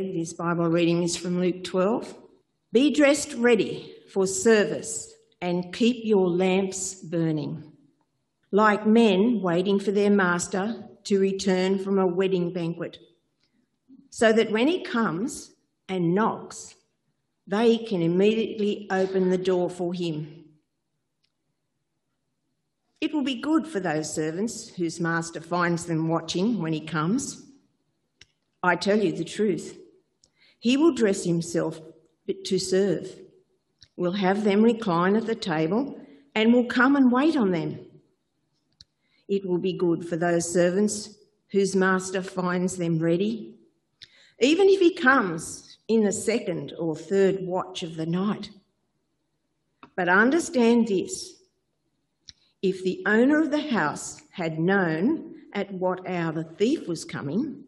This Bible reading is from Luke 12. Be dressed ready for service and keep your lamps burning, like men waiting for their master to return from a wedding banquet, so that when he comes and knocks, they can immediately open the door for him. It will be good for those servants whose master finds them watching when he comes. I tell you the truth. He will dress himself to serve, will have them recline at the table, and will come and wait on them. It will be good for those servants whose master finds them ready, even if he comes in the second or third watch of the night. But understand this if the owner of the house had known at what hour the thief was coming,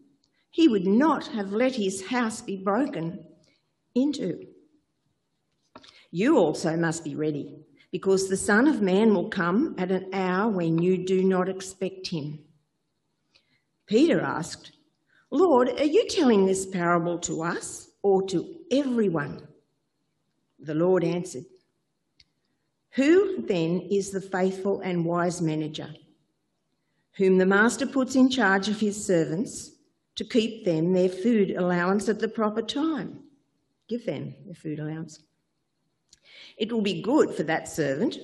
he would not have let his house be broken into. You also must be ready, because the Son of Man will come at an hour when you do not expect him. Peter asked, Lord, are you telling this parable to us or to everyone? The Lord answered, Who then is the faithful and wise manager, whom the master puts in charge of his servants to keep them their food allowance at the proper time? Give them their food allowance. It will be good for that servant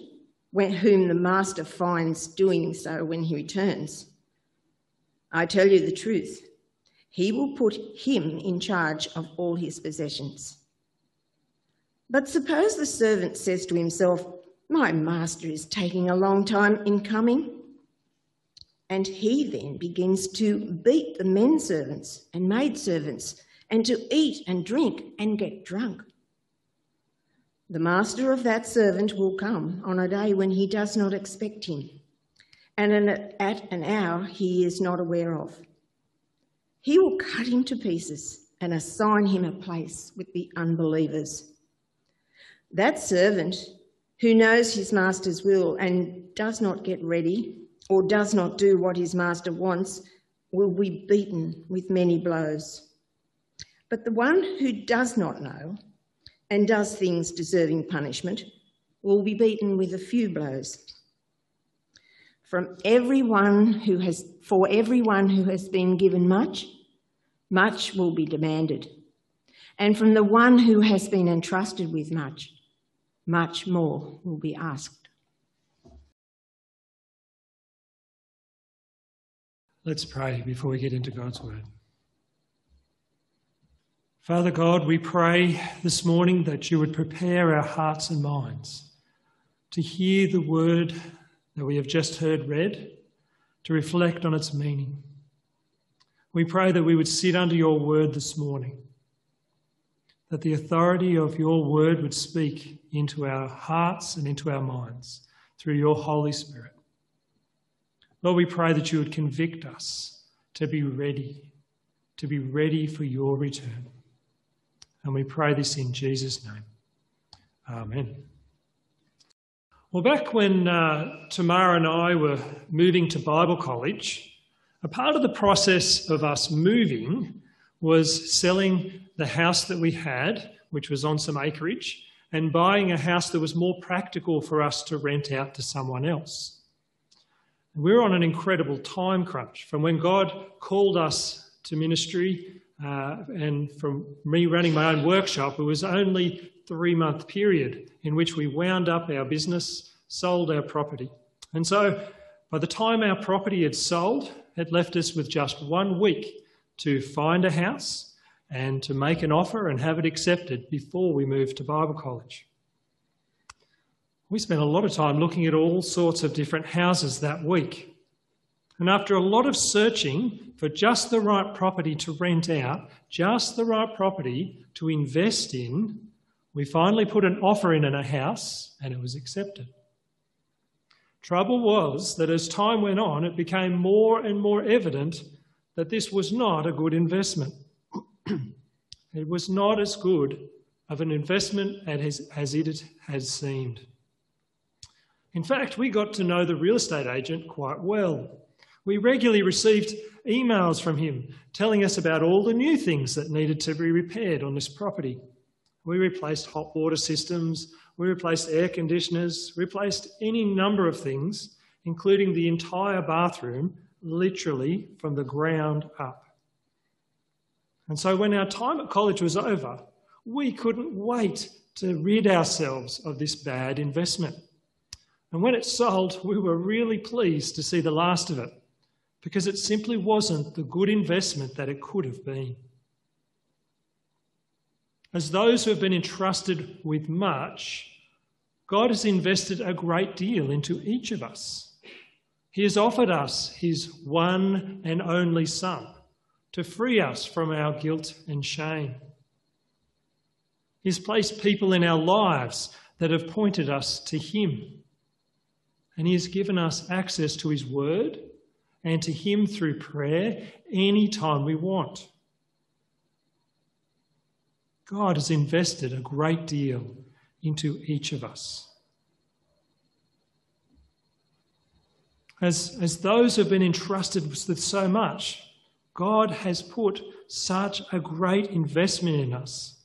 when, whom the master finds doing so when he returns. I tell you the truth, he will put him in charge of all his possessions. But suppose the servant says to himself, My master is taking a long time in coming. And he then begins to beat the men servants and maid servants and to eat and drink and get drunk. The master of that servant will come on a day when he does not expect him, and at an hour he is not aware of. He will cut him to pieces and assign him a place with the unbelievers. That servant who knows his master's will and does not get ready or does not do what his master wants will be beaten with many blows. But the one who does not know and does things deserving punishment will be beaten with a few blows. From everyone who has, for everyone who has been given much, much will be demanded. And from the one who has been entrusted with much, much more will be asked. Let's pray before we get into God's word. Father God, we pray this morning that you would prepare our hearts and minds to hear the word that we have just heard read, to reflect on its meaning. We pray that we would sit under your word this morning, that the authority of your word would speak into our hearts and into our minds through your Holy Spirit. Lord, we pray that you would convict us to be ready, to be ready for your return. And we pray this in Jesus' name. Amen. Well, back when uh, Tamara and I were moving to Bible college, a part of the process of us moving was selling the house that we had, which was on some acreage, and buying a house that was more practical for us to rent out to someone else. We were on an incredible time crunch from when God called us to ministry uh, and from me running my own workshop, it was only three month period in which we wound up our business, sold our property. And so by the time our property had sold, it left us with just one week to find a house and to make an offer and have it accepted before we moved to Bible college. We spent a lot of time looking at all sorts of different houses that week. And after a lot of searching for just the right property to rent out, just the right property to invest in, we finally put an offer in in a house and it was accepted. Trouble was that as time went on, it became more and more evident that this was not a good investment. it was not as good of an investment as, as it had seemed. In fact, we got to know the real estate agent quite well. We regularly received emails from him telling us about all the new things that needed to be repaired on this property. We replaced hot water systems, we replaced air conditioners, replaced any number of things, including the entire bathroom, literally from the ground up. And so when our time at college was over, we couldn't wait to rid ourselves of this bad investment. And when it sold, we were really pleased to see the last of it because it simply wasn't the good investment that it could have been. As those who have been entrusted with much, God has invested a great deal into each of us. He has offered us His one and only Son to free us from our guilt and shame. He's placed people in our lives that have pointed us to Him. And He has given us access to His Word and to Him through prayer anytime we want. God has invested a great deal into each of us. As, as those who have been entrusted with so much, God has put such a great investment in us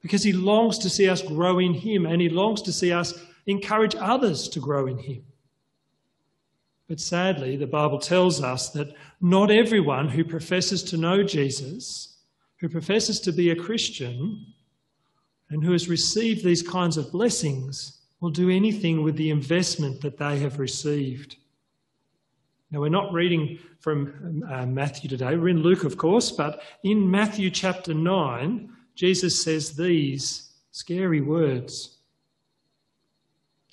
because He longs to see us grow in Him and He longs to see us encourage others to grow in Him. But sadly, the Bible tells us that not everyone who professes to know Jesus, who professes to be a Christian, and who has received these kinds of blessings will do anything with the investment that they have received. Now, we're not reading from uh, Matthew today, we're in Luke, of course, but in Matthew chapter 9, Jesus says these scary words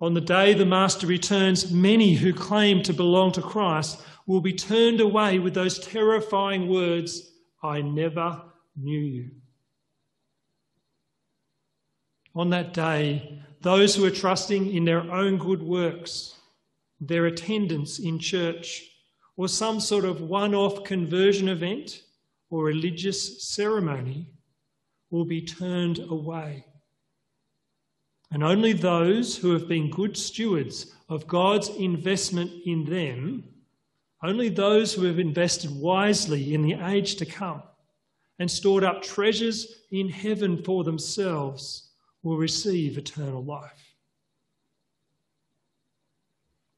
On the day the Master returns, many who claim to belong to Christ will be turned away with those terrifying words, I never knew you. On that day, those who are trusting in their own good works their attendance in church, or some sort of one off conversion event or religious ceremony will be turned away. And only those who have been good stewards of God's investment in them, only those who have invested wisely in the age to come and stored up treasures in heaven for themselves, will receive eternal life.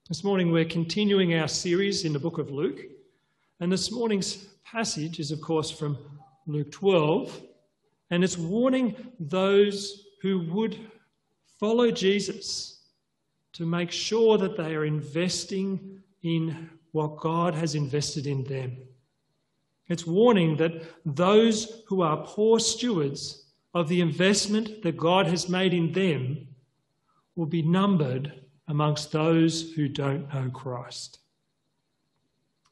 This morning we're continuing our series in the book of Luke, and this morning's passage is, of course, from Luke 12, and it's warning those who would follow Jesus to make sure that they are investing in what God has invested in them. It's warning that those who are poor stewards of the investment that God has made in them will be numbered amongst those who don't know Christ.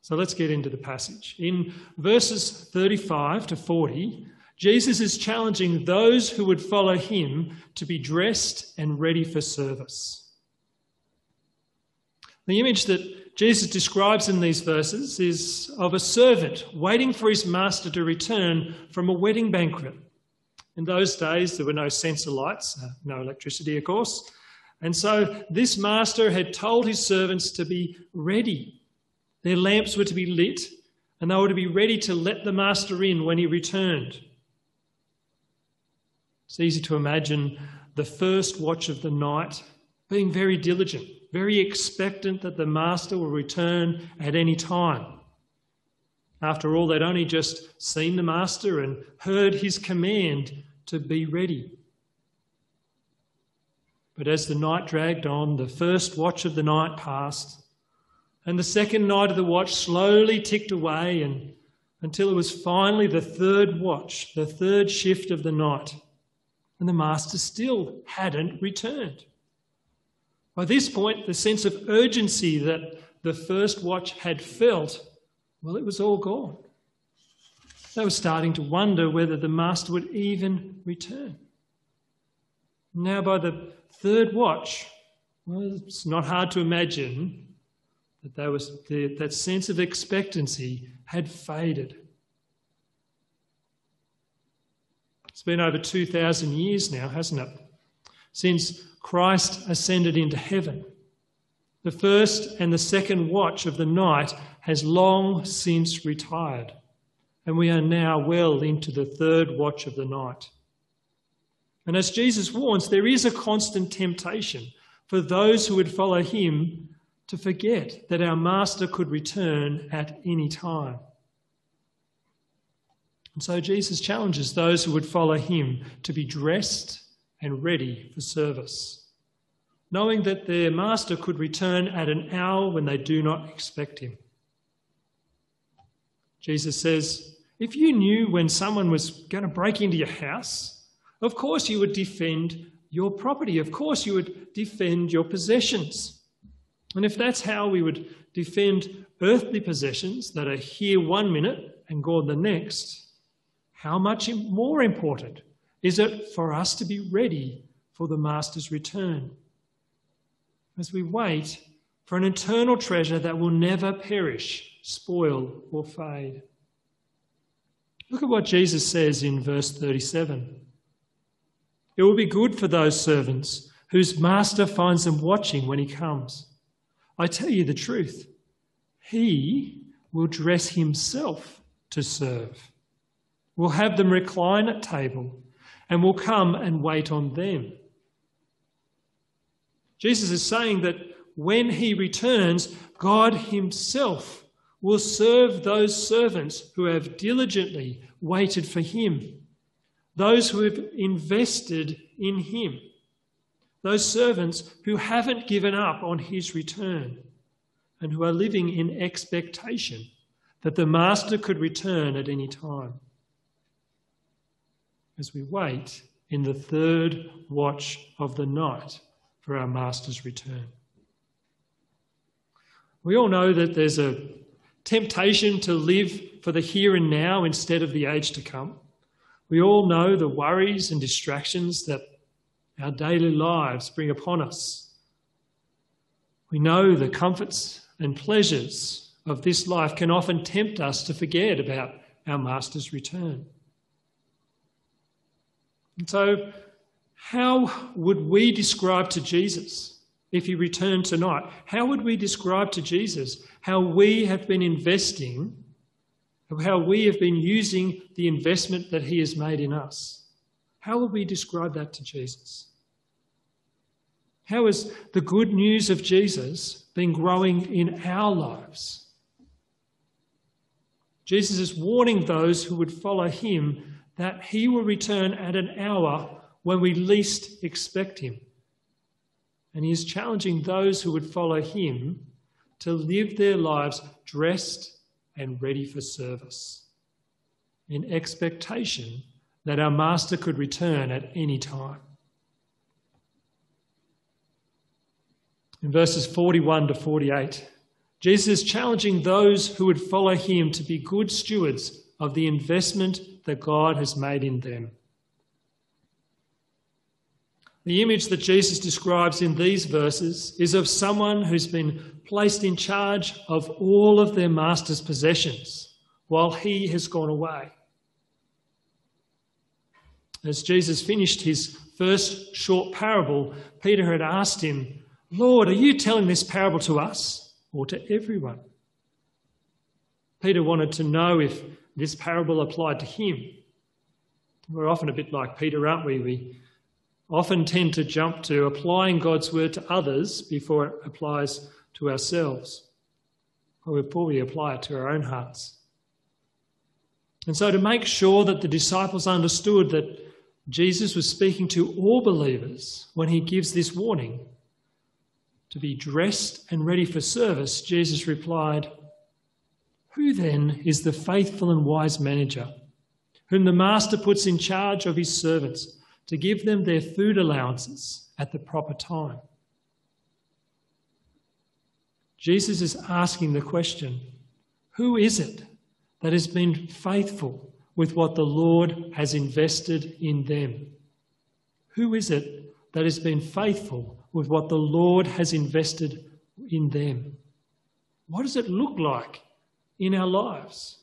So let's get into the passage. In verses 35 to 40, Jesus is challenging those who would follow him to be dressed and ready for service. The image that Jesus describes in these verses is of a servant waiting for his master to return from a wedding banquet. In those days, there were no sensor lights, uh, no electricity, of course. And so this master had told his servants to be ready. Their lamps were to be lit, and they were to be ready to let the master in when he returned. It's easy to imagine the first watch of the night being very diligent, very expectant that the master will return at any time. After all, they'd only just seen the master and heard his command to be ready. But as the night dragged on, the first watch of the night passed, and the second night of the watch slowly ticked away and, until it was finally the third watch, the third shift of the night, and the master still hadn't returned. By this point, the sense of urgency that the first watch had felt, well, it was all gone. They were starting to wonder whether the master would even return. Now, by the third watch, well, it's not hard to imagine that that, sense of expectancy had faded. It's been over 2,000 years now, hasn't it? Since Christ ascended into heaven. The first and the second watch of the night has long since retired, and we are now well into the third watch of the night. And as Jesus warns, there is a constant temptation for those who would follow him to forget that our Master could return at any time. And so Jesus challenges those who would follow him to be dressed and ready for service, knowing that their Master could return at an hour when they do not expect him. Jesus says, If you knew when someone was going to break into your house, of course, you would defend your property. Of course, you would defend your possessions. And if that's how we would defend earthly possessions that are here one minute and gone the next, how much more important is it for us to be ready for the Master's return? As we wait for an eternal treasure that will never perish, spoil, or fade. Look at what Jesus says in verse 37. It will be good for those servants whose master finds them watching when he comes. I tell you the truth, he will dress himself to serve, will have them recline at table, and we'll come and wait on them. Jesus is saying that when he returns, God himself will serve those servants who have diligently waited for him those who have invested in him, those servants who haven't given up on his return and who are living in expectation that the master could return at any time. As we wait in the third watch of the night for our master's return. We all know that there's a temptation to live for the here and now instead of the age to come. We all know the worries and distractions that our daily lives bring upon us. We know the comforts and pleasures of this life can often tempt us to forget about our Master's return. And so, how would we describe to Jesus if he returned tonight? How would we describe to Jesus how we have been investing how we have been using the investment that He has made in us. How would we describe that to Jesus? How has the good news of Jesus been growing in our lives? Jesus is warning those who would follow him that he will return at an hour when we least expect him. And he is challenging those who would follow him to live their lives dressed and ready for service, in expectation that our Master could return at any time. In verses 41 to 48, Jesus is challenging those who would follow him to be good stewards of the investment that God has made in them. The image that Jesus describes in these verses is of someone who's been placed in charge of all of their master's possessions while he has gone away. As Jesus finished his first short parable, Peter had asked him, Lord, are you telling this parable to us or to everyone? Peter wanted to know if this parable applied to him. We're often a bit like Peter, aren't we? We often tend to jump to applying God's word to others before it applies to ourselves, or before we apply it to our own hearts. And so, to make sure that the disciples understood that Jesus was speaking to all believers when he gives this warning to be dressed and ready for service, Jesus replied, Who then is the faithful and wise manager, whom the master puts in charge of his servants? to give them their food allowances at the proper time. Jesus is asking the question who is it that has been faithful with what the Lord has invested in them? Who is it that has been faithful with what the Lord has invested in them? What does it look like in our lives?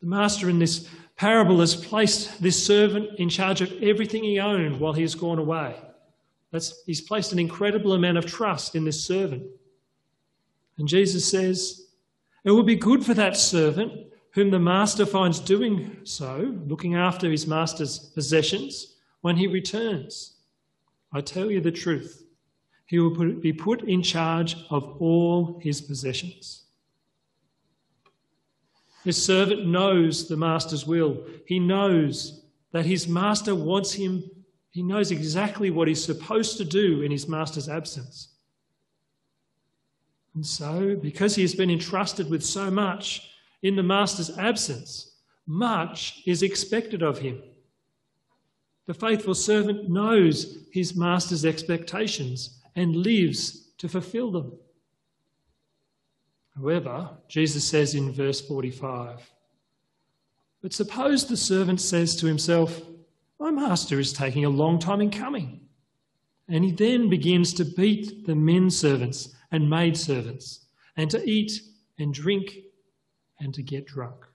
The master in this parable has placed this servant in charge of everything he owned while he has gone away. That's, he's placed an incredible amount of trust in this servant. And Jesus says, It will be good for that servant whom the master finds doing so, looking after his master's possessions, when he returns. I tell you the truth, he will be put in charge of all his possessions. His servant knows the master's will. He knows that his master wants him, he knows exactly what he's supposed to do in his master's absence. And so, because he has been entrusted with so much in the master's absence, much is expected of him. The faithful servant knows his master's expectations and lives to fulfill them. However, Jesus says in verse 45, But suppose the servant says to himself, My master is taking a long time in coming. And he then begins to beat the men servants and maid servants, and to eat and drink and to get drunk.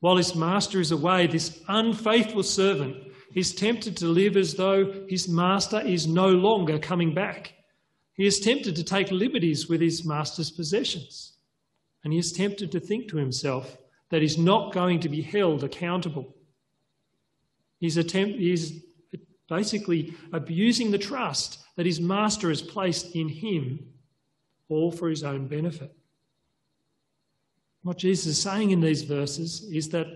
While his master is away, this unfaithful servant is tempted to live as though his master is no longer coming back. He is tempted to take liberties with his master's possessions. And he is tempted to think to himself that he's not going to be held accountable. He's, attempt, he's basically abusing the trust that his master has placed in him, all for his own benefit. What Jesus is saying in these verses is that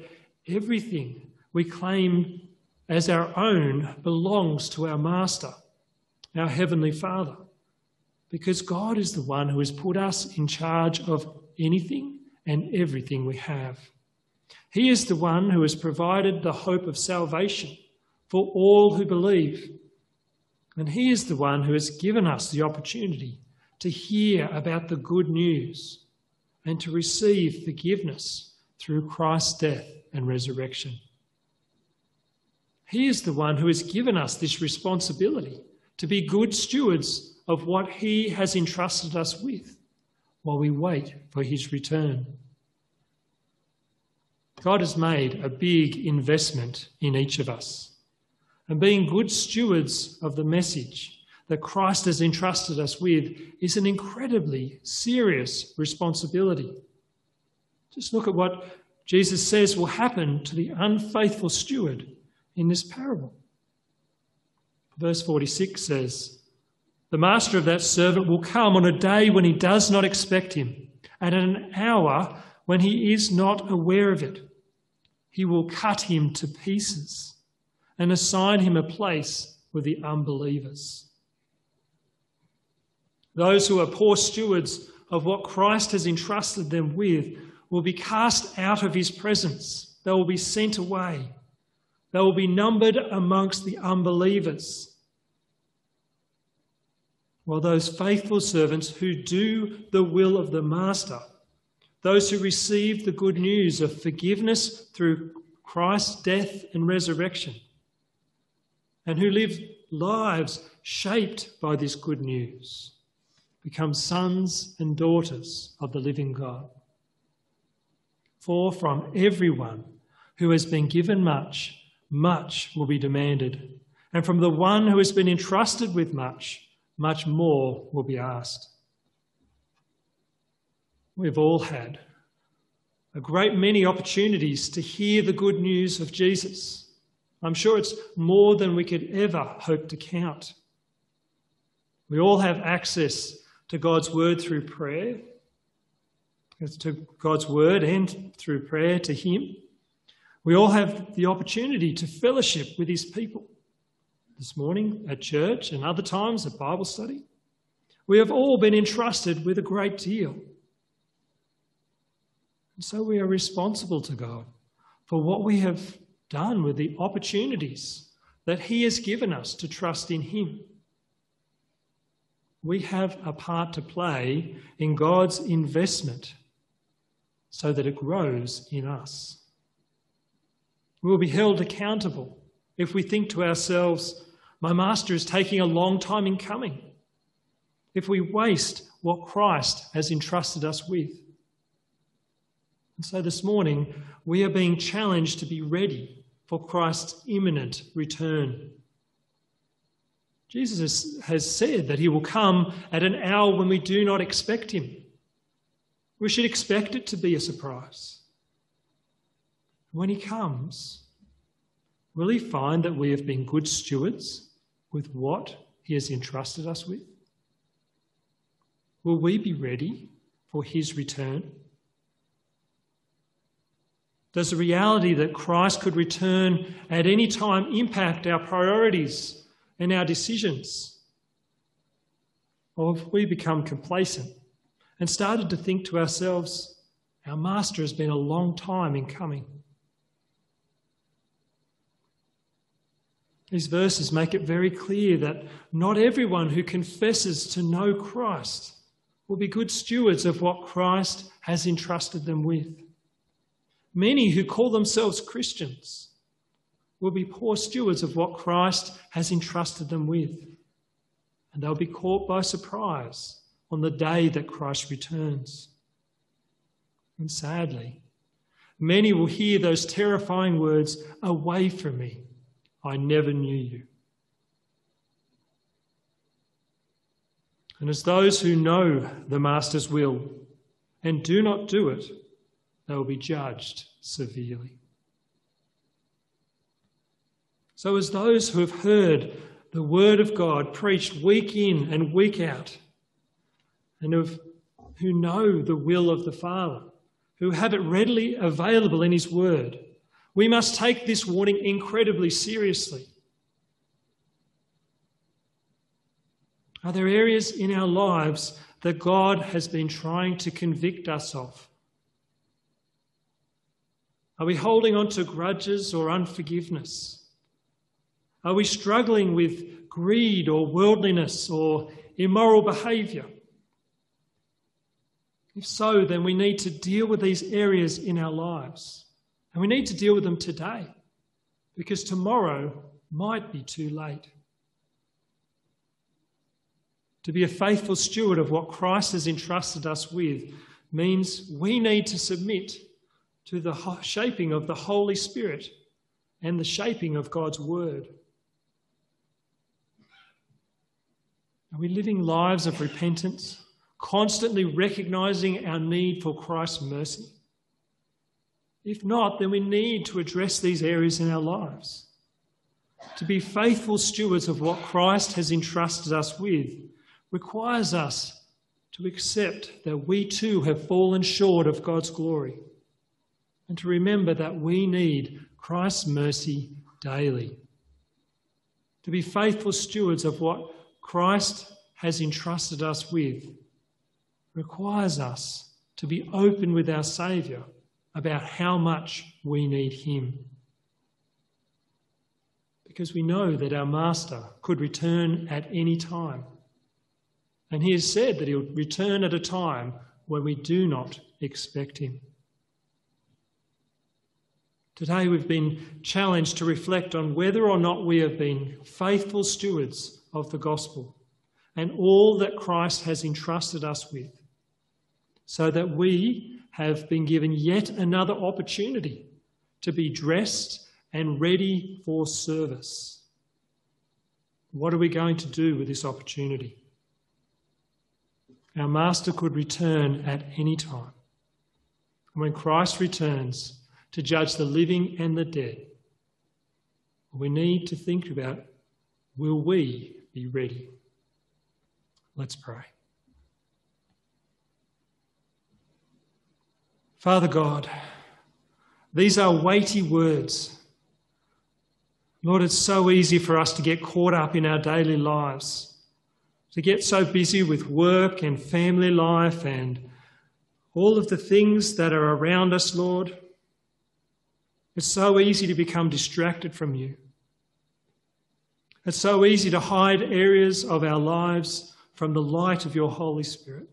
everything we claim as our own belongs to our Master, our Heavenly Father because God is the one who has put us in charge of anything and everything we have. He is the one who has provided the hope of salvation for all who believe. And He is the one who has given us the opportunity to hear about the good news and to receive forgiveness through Christ's death and resurrection. He is the one who has given us this responsibility to be good stewards of what He has entrusted us with while we wait for His return. God has made a big investment in each of us. And being good stewards of the message that Christ has entrusted us with is an incredibly serious responsibility. Just look at what Jesus says will happen to the unfaithful steward in this parable. Verse 46 says, the master of that servant will come on a day when he does not expect him, and at an hour when he is not aware of it. He will cut him to pieces and assign him a place with the unbelievers. Those who are poor stewards of what Christ has entrusted them with will be cast out of his presence. They will be sent away. They will be numbered amongst the unbelievers while those faithful servants who do the will of the Master, those who receive the good news of forgiveness through Christ's death and resurrection, and who live lives shaped by this good news, become sons and daughters of the living God. For from everyone who has been given much, much will be demanded, and from the one who has been entrusted with much, much more will be asked. We've all had a great many opportunities to hear the good news of Jesus. I'm sure it's more than we could ever hope to count. We all have access to God's word through prayer, to God's word and through prayer to Him. We all have the opportunity to fellowship with His people this morning at church and other times at Bible study. We have all been entrusted with a great deal. And so we are responsible to God for what we have done with the opportunities that He has given us to trust in Him. we have a part to play in God's investment so that it grows in us. We will be held accountable if we think to ourselves, my master is taking a long time in coming. If we waste what Christ has entrusted us with. And so this morning, we are being challenged to be ready for Christ's imminent return. Jesus has said that he will come at an hour when we do not expect him. We should expect it to be a surprise. When he comes, will he find that we have been good stewards with what he has entrusted us with? Will we be ready for his return? Does the reality that Christ could return at any time impact our priorities and our decisions? Or have we become complacent and started to think to ourselves, our Master has been a long time in coming? These verses make it very clear that not everyone who confesses to know Christ will be good stewards of what Christ has entrusted them with. Many who call themselves Christians will be poor stewards of what Christ has entrusted them with. And they'll be caught by surprise on the day that Christ returns. And sadly, many will hear those terrifying words Away from me, I never knew you. And as those who know the Master's will and do not do it, they will be judged severely. So, as those who have heard the Word of God preached week in and week out, and of, who know the will of the Father, who have it readily available in His Word, we must take this warning incredibly seriously. Are there areas in our lives that God has been trying to convict us of? Are we holding on to grudges or unforgiveness? Are we struggling with greed or worldliness or immoral behaviour? If so, then we need to deal with these areas in our lives. And we need to deal with them today because tomorrow might be too late. To be a faithful steward of what Christ has entrusted us with means we need to submit to the shaping of the Holy Spirit and the shaping of God's Word. Are we living lives of repentance, constantly recognizing our need for Christ's mercy? If not, then we need to address these areas in our lives. To be faithful stewards of what Christ has entrusted us with requires us to accept that we too have fallen short of God's glory and to remember that we need Christ's mercy daily. To be faithful stewards of what Christ has entrusted us with requires us to be open with our Saviour about how much we need Him. Because we know that our Master could return at any time. And He has said that He'll return at a time when we do not expect Him. Today, we've been challenged to reflect on whether or not we have been faithful stewards of the gospel and all that Christ has entrusted us with, so that we have been given yet another opportunity to be dressed and ready for service. What are we going to do with this opportunity? Our Master could return at any time. when Christ returns, to judge the living and the dead. We need to think about will we be ready? Let's pray. Father God, these are weighty words. Lord, it's so easy for us to get caught up in our daily lives, to get so busy with work and family life and all of the things that are around us, Lord. It's so easy to become distracted from you. It's so easy to hide areas of our lives from the light of your Holy Spirit.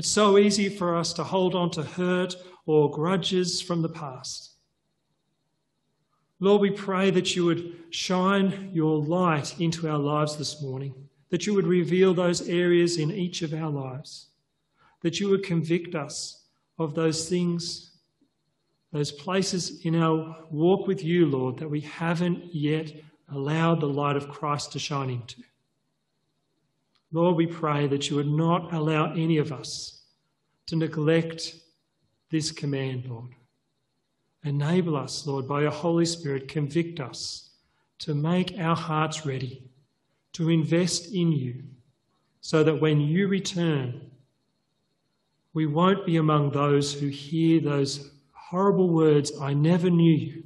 It's so easy for us to hold on to hurt or grudges from the past. Lord, we pray that you would shine your light into our lives this morning, that you would reveal those areas in each of our lives, that you would convict us of those things, those places in our walk with you, Lord, that we haven't yet allowed the light of Christ to shine into. Lord, we pray that you would not allow any of us to neglect this command, Lord. Enable us, Lord, by your Holy Spirit, convict us to make our hearts ready to invest in you so that when you return, we won't be among those who hear those horrible words, I never knew you,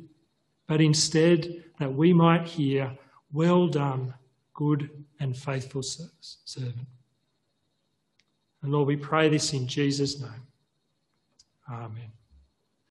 but instead that we might hear, Well done, good and faithful servant. And Lord, we pray this in Jesus' name. Amen.